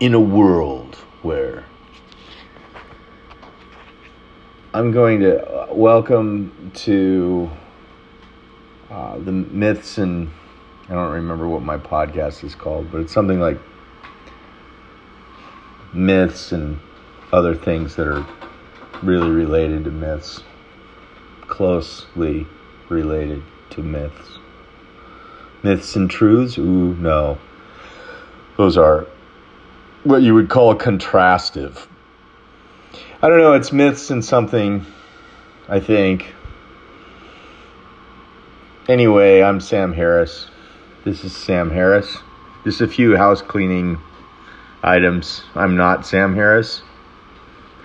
in a world where I'm going to uh, welcome to uh, the myths and I don't remember what my podcast is called, but it's something like myths and other things that are really related to myths, closely related to myths. Myths and truths? Ooh, no. Those are what you would call contrastive. I don't know, it's myths and something, I think. Anyway, I'm Sam Harris. This is Sam Harris. Just a few house cleaning items. I'm not Sam Harris.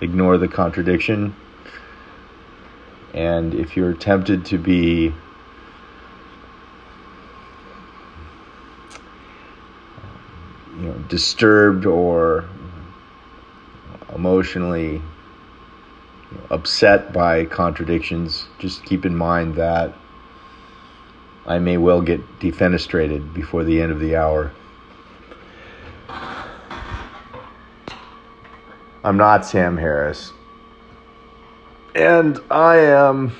Ignore the contradiction. And if you're tempted to be you know, disturbed or emotionally upset by contradictions, just keep in mind that I may well get defenestrated before the end of the hour. I'm not Sam Harris. And I am,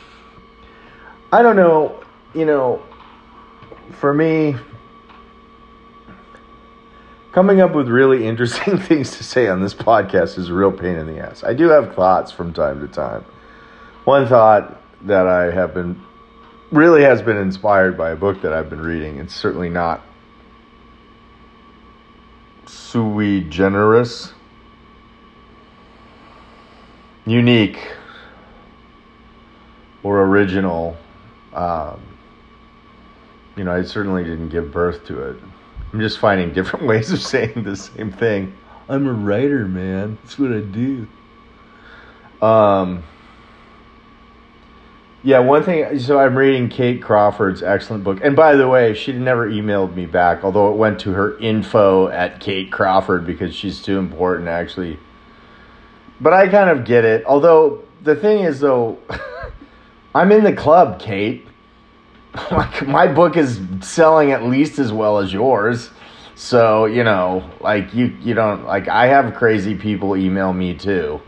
I don't know, you know, for me, coming up with really interesting things to say on this podcast is a real pain in the ass. I do have thoughts from time to time. One thought that I have been really has been inspired by a book that I've been reading. It's certainly not sui generis, unique, or original. Um, you know, I certainly didn't give birth to it. I'm just finding different ways of saying the same thing. I'm a writer, man. That's what I do. Um, yeah, one thing. So I'm reading Kate Crawford's excellent book. And by the way, she never emailed me back, although it went to her info at Kate Crawford because she's too important, actually. But I kind of get it. Although the thing is, though, I'm in the club, Kate. Like my book is selling at least as well as yours. So, you know, like you you don't like I have crazy people email me too.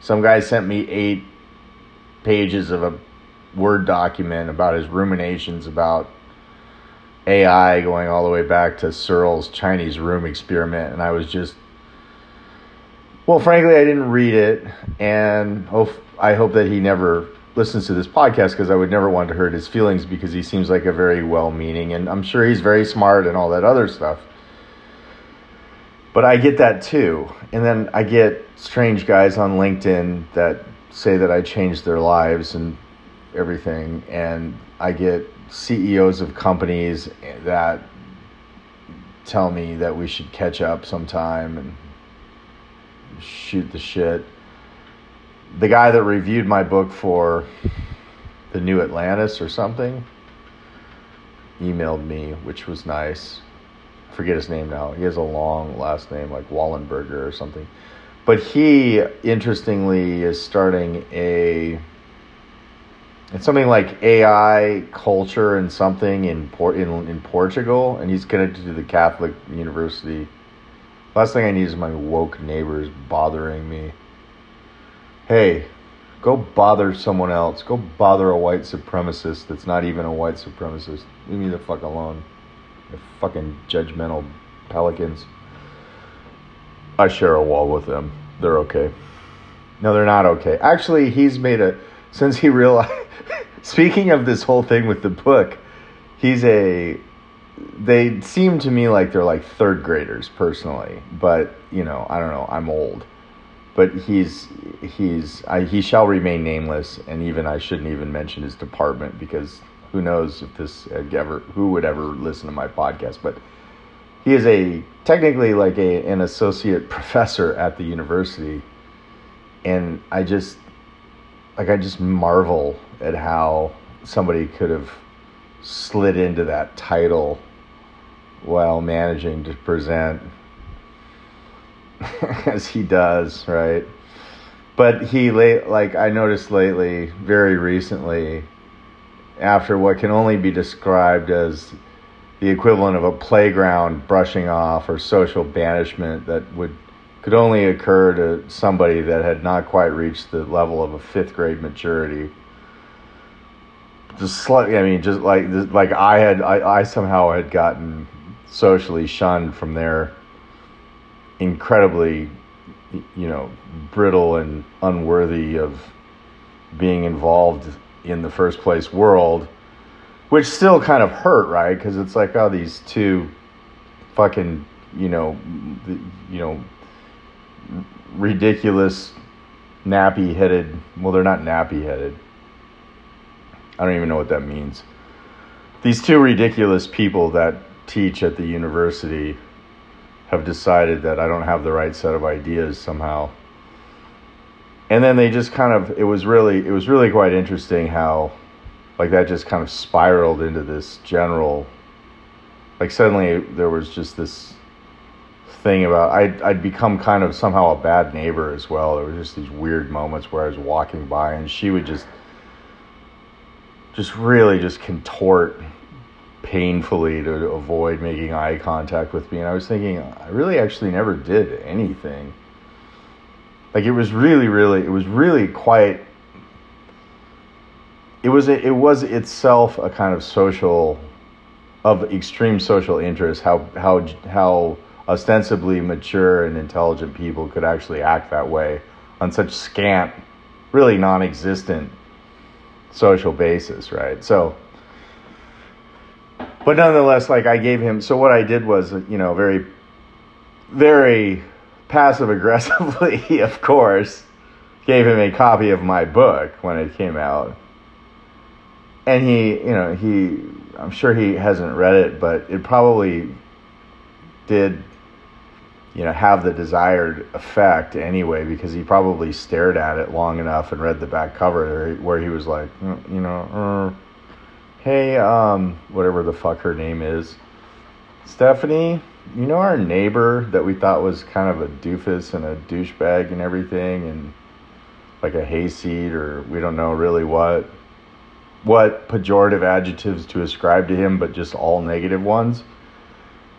Some guy sent me 8 pages of a Word document about his ruminations about AI going all the way back to Searle's Chinese room experiment and I was just well, frankly, I didn't read it and hope I hope that he never listens to this podcast because I would never want to hurt his feelings because he seems like a very well meaning and I'm sure he's very smart and all that other stuff. But I get that too. And then I get strange guys on LinkedIn that say that I changed their lives and everything. And I get CEOs of companies that tell me that we should catch up sometime and shoot the shit the guy that reviewed my book for the New Atlantis or something emailed me, which was nice. I forget his name now. He has a long last name like Wallenberger or something. But he interestingly is starting a it's something like AI culture and something in Port in, in Portugal, and he's connected to the Catholic University. Last thing I need is my woke neighbors bothering me hey, go bother someone else. Go bother a white supremacist that's not even a white supremacist. Leave me the fuck alone. The fucking judgmental pelicans. I share a wall with them. They're okay. No, they're not okay. Actually, he's made a since he realized. speaking of this whole thing with the book, he's a. They seem to me like they're like third graders personally, but you know, I don't know. I'm old but he's he's I, he shall remain nameless, and even I shouldn't even mention his department because who knows if this uh, ever who would ever listen to my podcast. But he is a technically like a an associate professor at the university, and I just like I just marvel at how somebody could have slid into that title while managing to present as he does, right? But he late like I noticed lately, very recently, after what can only be described as the equivalent of a playground brushing off or social banishment that would could only occur to somebody that had not quite reached the level of a fifth grade maturity. Just slightly, I mean, just like like I had, I, I somehow had gotten socially shunned from their incredibly, you know, brittle and unworthy of being involved in the first place world, which still kind of hurt, right? Because it's like, oh, these two fucking, you know, you know, ridiculous, nappy headed. Well, they're not nappy headed. I don't even know what that means. These two ridiculous people that teach at the university have decided that I don't have the right set of ideas somehow. And then they just kind of it was really it was really quite interesting how like that just kind of spiraled into this general like suddenly there was just this thing about I'd, I'd become kind of somehow a bad neighbor as well. There were just these weird moments where I was walking by and she would just, just really just contort painfully to avoid making eye contact with me. And I was thinking, I really actually never did anything. Like it was really, really, it was really quite. It was it was itself a kind of social, of extreme social interest. How how how ostensibly mature and intelligent people could actually act that way on such scant, really non existent social basis, right? So, but nonetheless, like I gave him, so what I did was, you know, very, very passive aggressively, of course, gave him a copy of my book when it came out. And he, you know, he, I'm sure he hasn't read it, but it probably did you know have the desired effect anyway because he probably stared at it long enough and read the back cover where he was like mm, you know uh, hey um whatever the fuck her name is stephanie you know our neighbor that we thought was kind of a doofus and a douchebag and everything and like a hayseed or we don't know really what what pejorative adjectives to ascribe to him but just all negative ones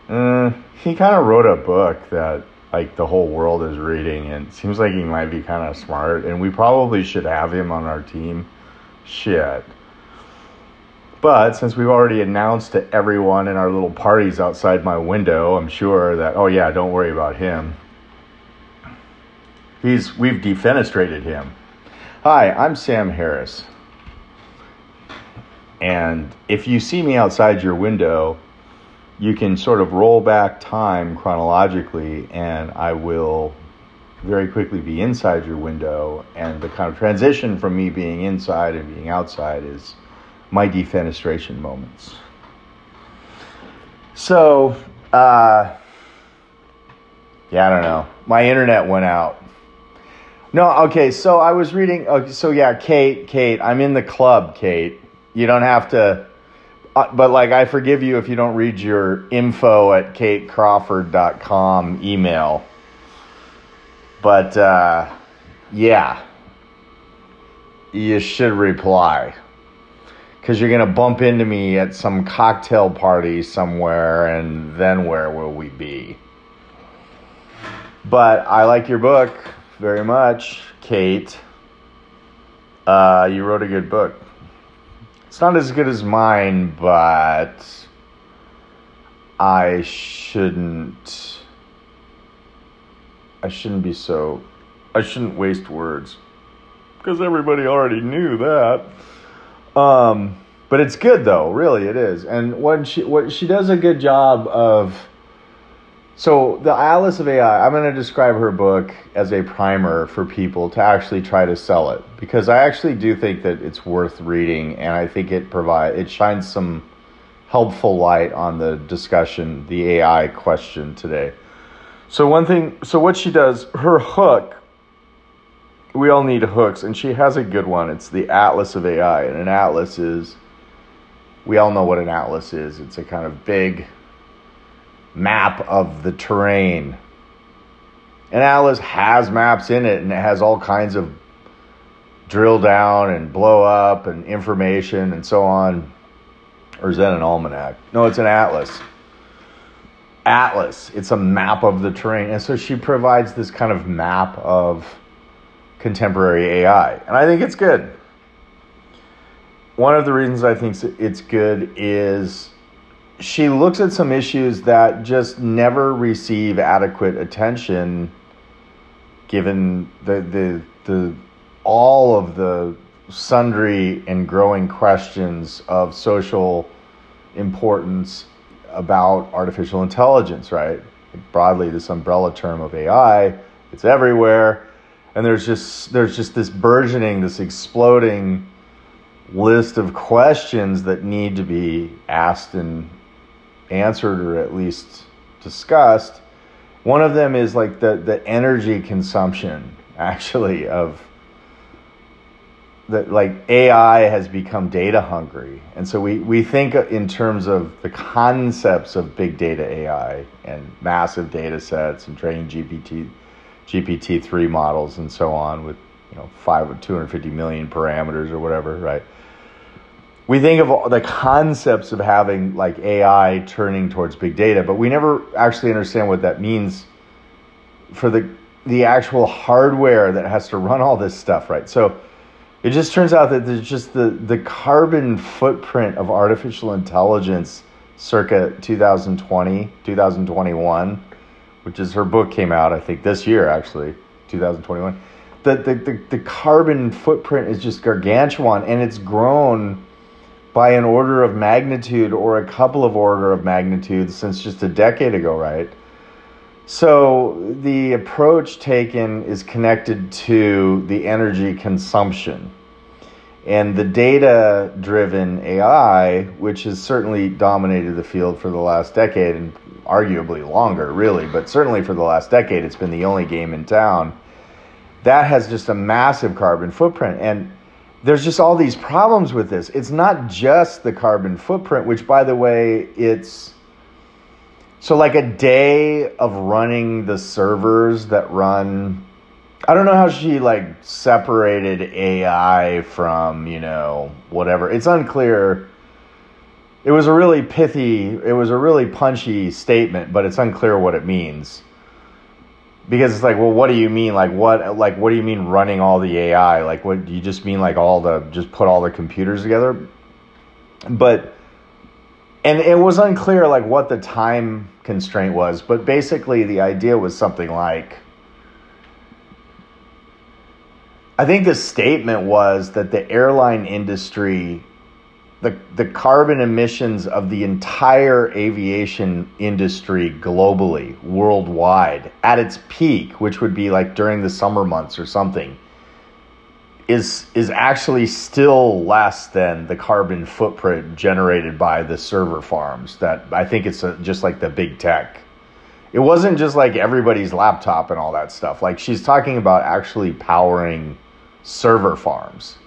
uh, he kind of wrote a book that like the whole world is reading, and seems like he might be kind of smart, and we probably should have him on our team. Shit. But since we've already announced to everyone in our little parties outside my window, I'm sure that oh yeah, don't worry about him. He's we've defenestrated him. Hi, I'm Sam Harris. And if you see me outside your window, you can sort of roll back time chronologically, and I will very quickly be inside your window. And the kind of transition from me being inside and being outside is my defenestration moments. So, uh, yeah, I don't know. My internet went out. No, okay, so I was reading. Okay, so yeah, Kate, Kate, I'm in the club, Kate. You don't have to uh, but like I forgive you if you don't read your info at katecrawford.com email. But uh, yeah, you should reply because you're gonna bump into me at some cocktail party somewhere, and then where will we be? But I like your book very much, Kate. Uh, you wrote a good book. It's not as good as mine, but I shouldn't. I shouldn't be so. I shouldn't waste words because everybody already knew that. Um, but it's good though, really, it is. And when she what she does a good job of so, the Atlas of AI, I'm going to describe her book as a primer for people to actually try to sell it because I actually do think that it's worth reading and I think it provide it shines some helpful light on the discussion, the AI question today. So one thing, so what she does, her hook, we all need hooks and she has a good one. It's the Atlas of AI and an atlas is we all know what an atlas is. It's a kind of big map of the terrain. And Atlas has maps in it and it has all kinds of drill down and blow up and information and so on. Or is that an almanac? No, it's an atlas. atlas. It's a map of the terrain. And so she provides this kind of map of contemporary AI. And I think it's good. One of the reasons I think it's good is she looks at some issues that just never receive adequate attention given the the the all of the sundry and growing questions of social importance about artificial intelligence, right? Broadly, this umbrella term of AI, it's everywhere, and there's just there's just this burgeoning, this exploding list of questions that need to be asked and answered, or at least discussed. One of them is like the the energy consumption, actually, of that like AI has become data hungry. And so we, we think in terms of the concepts of big data AI and massive data sets and training GPT GPT-3 models and so on with you know five or 250 million parameters or whatever, right? We think of the concepts of having like AI turning towards big data, but we never actually understand what that means for the the actual hardware that has to run all this stuff, right? So it just turns out that there's just the, the carbon footprint of artificial intelligence circa 2020, 2021, which is her book came out, I think, this year, actually, 2021. The, the, the, the carbon footprint is just gargantuan and it's grown by an order of magnitude or a couple of order of magnitudes since just a decade ago, right? So the approach taken is connected to the energy consumption. And the data driven AI, which has certainly dominated the field for the last decade and arguably longer, really, but certainly for the last decade, it's been the only game in town. That has just a massive carbon footprint. And there's just all these problems with this. It's not just the carbon footprint, which, by the way, it's so like a day of running the servers that run I don't know how she like separated AI from, you know, whatever. It's unclear. It was a really pithy, it was a really punchy statement, but it's unclear what it means. Because it's like, well, what do you mean? Like what like what do you mean running all the AI? Like what do you just mean like all the just put all the computers together? But and it was unclear like what the time constraint was, but basically the idea was something like I think the statement was that the airline industry the the carbon emissions of the entire aviation industry globally, worldwide, at its peak, which would be like during the summer months or something, is is actually still less than the carbon footprint generated by the server farms that I think it's a, just like the big tech. It wasn't just like everybody's laptop and all that stuff. Like she's talking about actually powering server farms.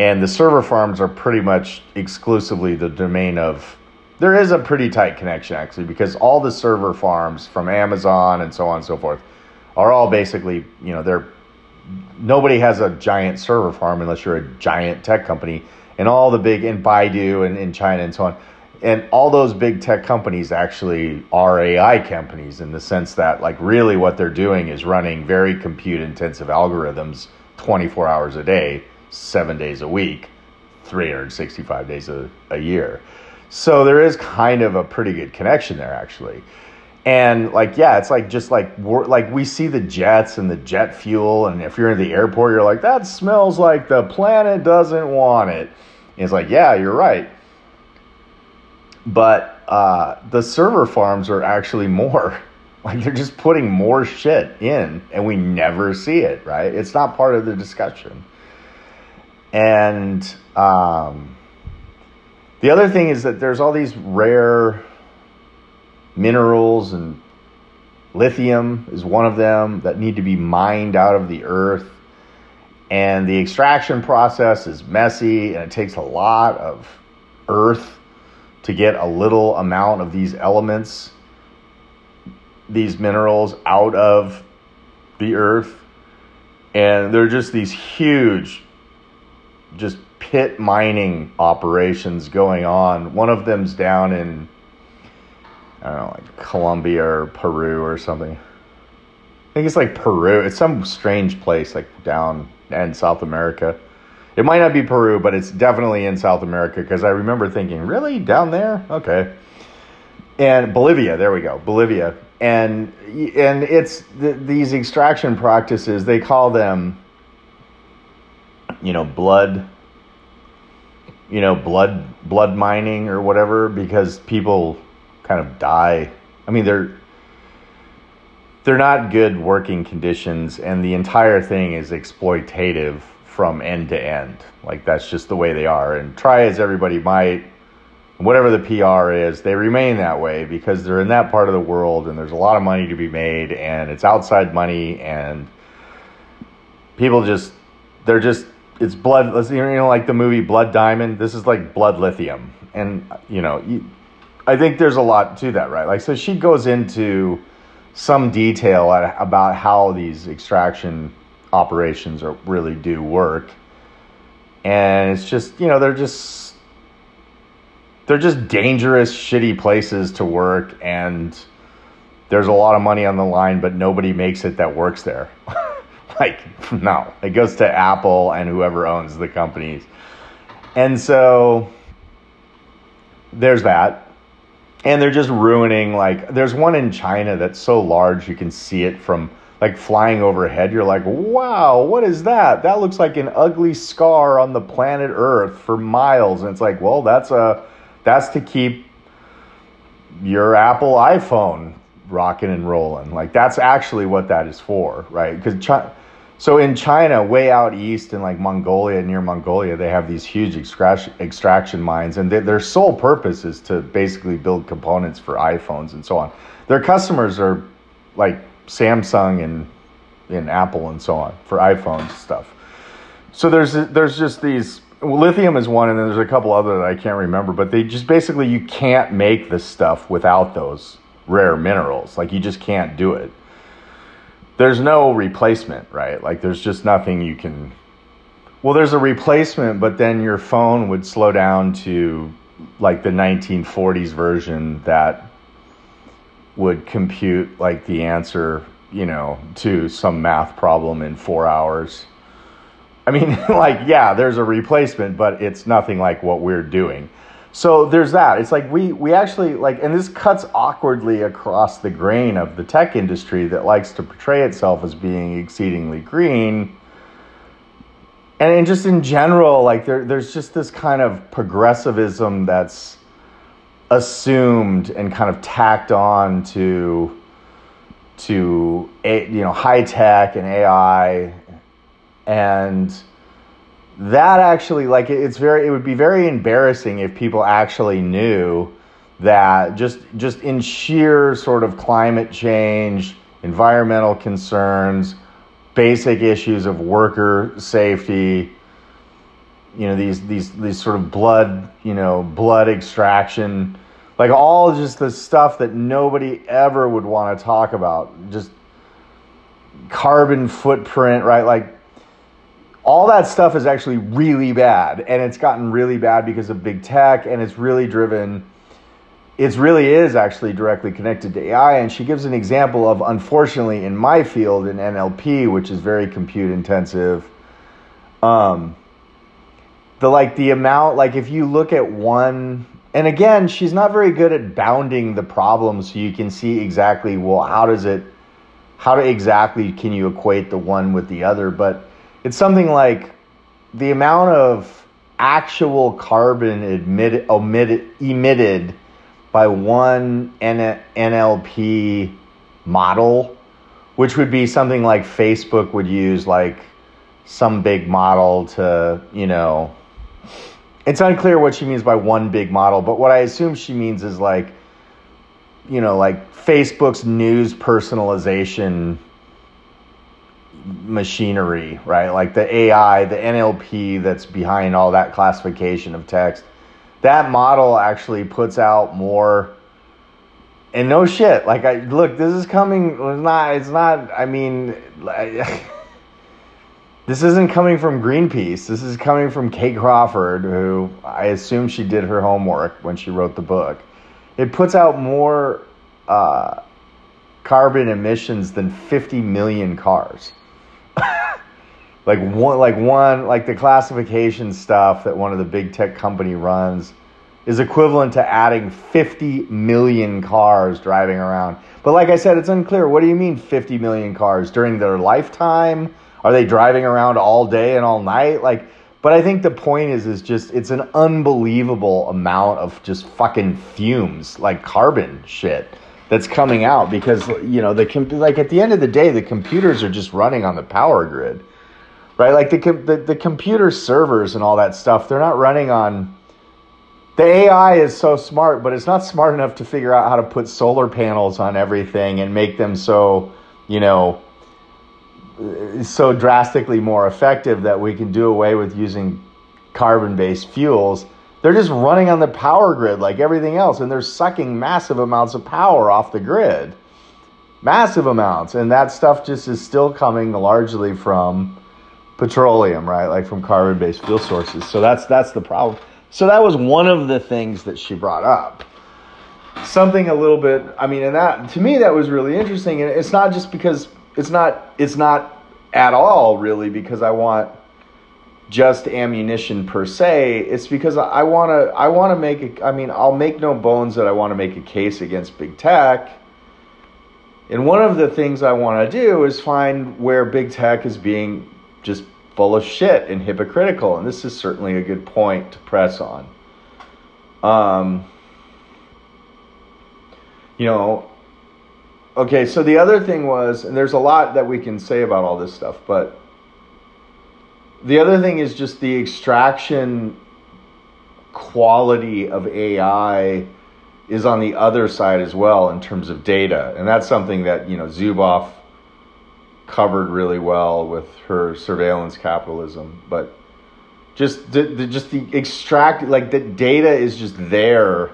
And the server farms are pretty much exclusively the domain of there is a pretty tight connection actually because all the server farms from Amazon and so on and so forth are all basically, you know, they're nobody has a giant server farm unless you're a giant tech company. And all the big in Baidu and in China and so on. And all those big tech companies actually are AI companies in the sense that like really what they're doing is running very compute intensive algorithms 24 hours a day, seven days a week, 365 days a, a year. So there is kind of a pretty good connection there actually. And like yeah it's like just like like we see the jets and the jet fuel and if you're in the airport you're like that smells like the planet doesn't want it. And it's like yeah you're right. But uh, the server farms are actually more like they're just putting more shit in and we never see it right? It's not part of the discussion and um, the other thing is that there's all these rare minerals and lithium is one of them that need to be mined out of the earth. And the extraction process is messy and it takes a lot of earth to get a little amount of these elements, these minerals out of the earth. And they're just these huge, just pit mining operations going on. One of them's down in I don't know, like Colombia or Peru or something. I think it's like Peru. It's some strange place like down in South America. It might not be Peru, but it's definitely in South America because I remember thinking, really down there? Okay. And Bolivia, there we go, Bolivia, and and it's the, these extraction practices. They call them, you know, blood. You know, blood blood mining or whatever because people kind of die. I mean, they're they're not good working conditions, and the entire thing is exploitative from end to end. Like that's just the way they are. And try as everybody might, whatever the PR is, they remain that way because they're in that part of the world, and there's a lot of money to be made, and it's outside money, and people just they're just it's blood. You know, like the movie Blood Diamond. This is like blood lithium, and you know, you, I think there's a lot to that, right? Like, so she goes into some detail about how these extraction operations are, really do work. And it's just, you know, they're just they're just dangerous, shitty places to work and there's a lot of money on the line, but nobody makes it that works there. like, no. It goes to Apple and whoever owns the companies. And so there's that. And they're just ruining like there's one in China that's so large you can see it from like flying overhead. You're like wow what is that? That looks like an ugly scar on the planet earth for miles. And it's like well that's a that's to keep your apple iphone rocking and rolling. Like that's actually what that is for right? Because China so in China, way out east in like Mongolia, near Mongolia, they have these huge extraction mines, and they, their sole purpose is to basically build components for iPhones and so on. Their customers are like Samsung and and Apple and so on for iPhones stuff. So there's there's just these well, lithium is one, and then there's a couple other that I can't remember, but they just basically you can't make this stuff without those rare minerals. Like you just can't do it there's no replacement, right? Like there's just nothing you can. Well, there's a replacement, but then your phone would slow down to like the 1940s version that would compute like the answer, you know, to some math problem in four hours. I mean, like, yeah, there's a replacement, but it's nothing like what we're doing. So there's that. It's like we we actually like, and this cuts awkwardly across the grain of the tech industry that likes to portray itself as being exceedingly green. And in just in general, like there there's just this kind of progressivism that's assumed and kind of tacked on to to you know high tech and AI and that actually like it's very it would be very embarrassing if people actually knew that just just in sheer sort of climate change environmental concerns basic issues of worker safety you know these these these sort of blood you know blood extraction like all just the stuff that nobody ever would want to talk about. Just carbon footprint right? Like all that stuff is actually really bad and it's gotten really bad because of big tech and it's really driven it really is actually directly connected to AI and she gives an example of unfortunately in my field in NLP which is very compute intensive um the like the amount like if you look at one and again she's not very good at bounding the problem so you can see exactly well how does it how to exactly can you equate the one with the other but it's something like the amount of actual carbon admitted, omitted, emitted by one N- NLP model, which would be something like Facebook would use, like some big model to, you know, it's unclear what she means by one big model, but what I assume she means is like, you know, like Facebook's news personalization machinery, right? Like the AI, the NLP that's behind all that classification of text. That model actually puts out more and no shit. Like I look, this is coming it's not it's not I mean this isn't coming from Greenpeace. This is coming from Kate Crawford, who I assume she did her homework when she wrote the book. It puts out more uh, carbon emissions than 50 million cars. Like one like one like the classification stuff that one of the big tech company runs is equivalent to adding 50 million cars driving around. But like I said, it's unclear. What do you mean 50 million cars during their lifetime? Are they driving around all day and all night? Like but I think the point is is just it's an unbelievable amount of just fucking fumes, like carbon shit that's coming out because you know the like at the end of the day the computers are just running on the power grid. Right? Like the the, the computer servers and all that stuff, they're not running on the AI is so smart, but it's not smart enough to figure out how to put solar panels on everything and make them so, you know, so drastically more effective that we can do away with using carbon based fuels. They're just running on the power grid like everything else, and they're sucking massive amounts of power off the grid. Massive amounts. And that stuff just is still coming largely from petroleum, right? Like from carbon based fuel sources. So that's that's the problem. So that was one of the things that she brought up. Something a little bit, I mean, and that to me that was really interesting. And it's not just because it's not it's not at all really because I want just ammunition per se. It's because I want to I want to make a, I mean, I'll make no bones that I want to make a case against big tech. And one of the things I want to do is find where big tech is being just full of shit and hypocritical. And this is certainly a good point to press on. Um, you know, okay, so the other thing was, and there's a lot that we can say about all this stuff, but the other thing is just the extraction quality of AI is on the other side as well in terms of data. And that's something that, you know, Zuboff covered really well with her surveillance capitalism, but just the, the just the extract like the data is just there.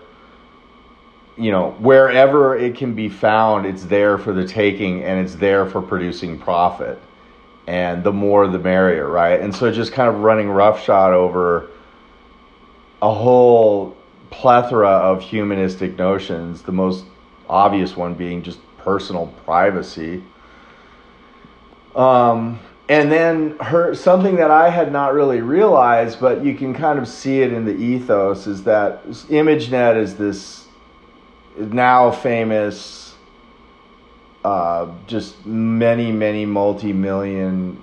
You know wherever it can be found it's there for the taking and it's there for producing profit. And the more the merrier right? And so just kind of running roughshod over a whole plethora of humanistic notions the most obvious one being just personal privacy um, and then her something that I had not really realized, but you can kind of see it in the ethos, is that ImageNet is this now famous, uh, just many many multi million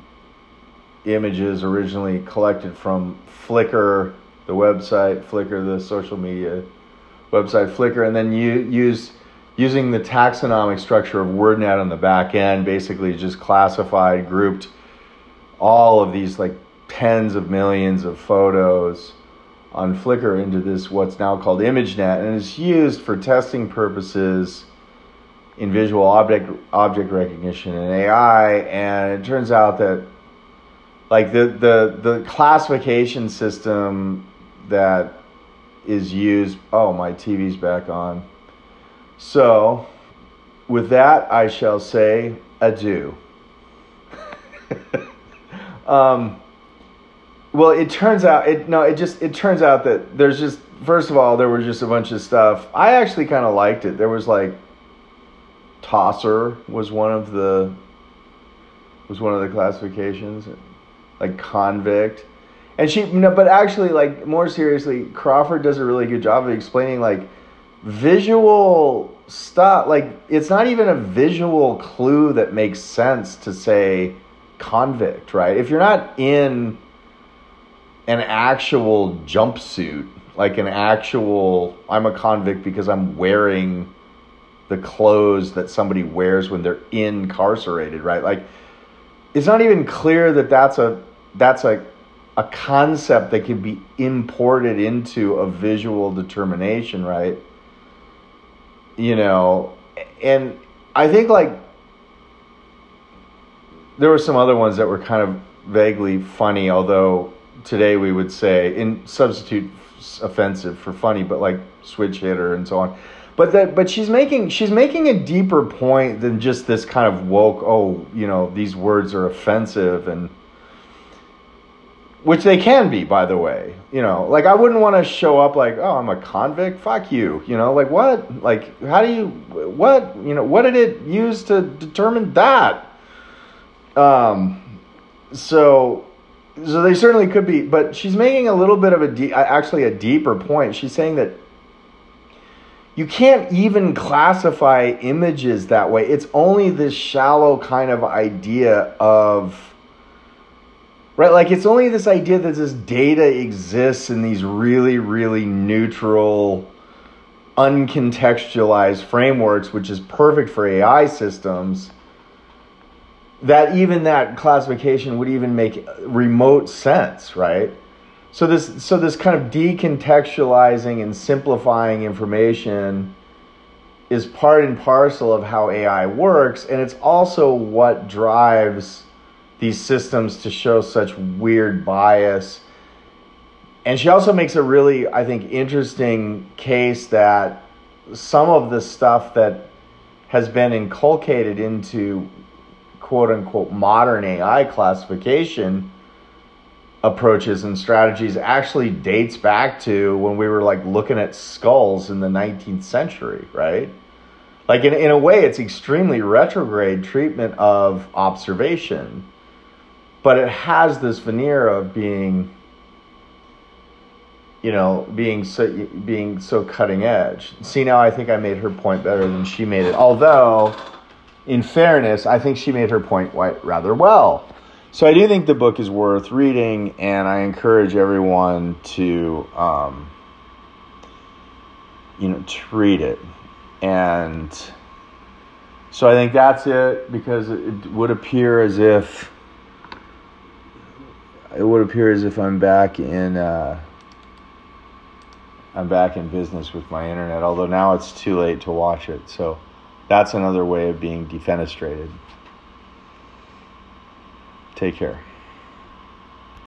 images originally collected from Flickr, the website Flickr, the social media website Flickr, and then you use using the taxonomic structure of WordNet on the back end, basically just classified, grouped all of these like tens of millions of photos on Flickr into this what's now called ImageNet, and it's used for testing purposes in visual object object recognition and AI. And it turns out that like the the the classification system that is used. Oh, my TV's back on so, with that, I shall say adieu. um, well, it turns out it no, it just it turns out that there's just first of all there was just a bunch of stuff. I actually kind of liked it. There was like tosser was one of the was one of the classifications, like convict. And she no, but actually like more seriously, Crawford does a really good job of explaining like visual stuff like it's not even a visual clue that makes sense to say convict right? If you're not in an actual jumpsuit like an actual i'm a convict because i'm wearing the clothes that somebody wears when they're incarcerated right? Like it's not even clear that that's a that's a a concept that can be imported into a visual determination right you know, and I think like there were some other ones that were kind of vaguely funny, although today we would say in substitute offensive for funny, but like switch hitter and so on. But that, but she's making she's making a deeper point than just this kind of woke. Oh, you know, these words are offensive, and which they can be, by the way. You know, like I wouldn't want to show up like, oh, I'm a convict. Fuck you. You know, like what? Like how do you? What? You know, what did it use to determine that? Um, so, so they certainly could be, but she's making a little bit of a de- actually a deeper point. She's saying that you can't even classify images that way. It's only this shallow kind of idea of right like it's only this idea that this data exists in these really really neutral uncontextualized frameworks which is perfect for AI systems that even that classification would even make remote sense, right? So this so this kind of decontextualizing and simplifying information is part and parcel of how AI works and it's also what drives these systems to show such weird bias. And she also makes a really I think interesting case that some of the stuff that has been inculcated into quote unquote modern AI classification approaches and strategies actually dates back to when we were like looking at skulls in the 19th century, right? Like in, in a way, it's extremely retrograde treatment of observation, but it has this veneer of being, you know, being so being so cutting edge. See now, I think I made her point better than she made it. Although in fairness, I think she made her point rather well. So I do think the book is worth reading, and I encourage everyone to, um, you know, to read it. And so I think that's it because it would appear as if it would appear as if I'm back in. Uh, I'm back in business with my internet, although now it's too late to watch it. So. That's another way of being defenestrated. Take care.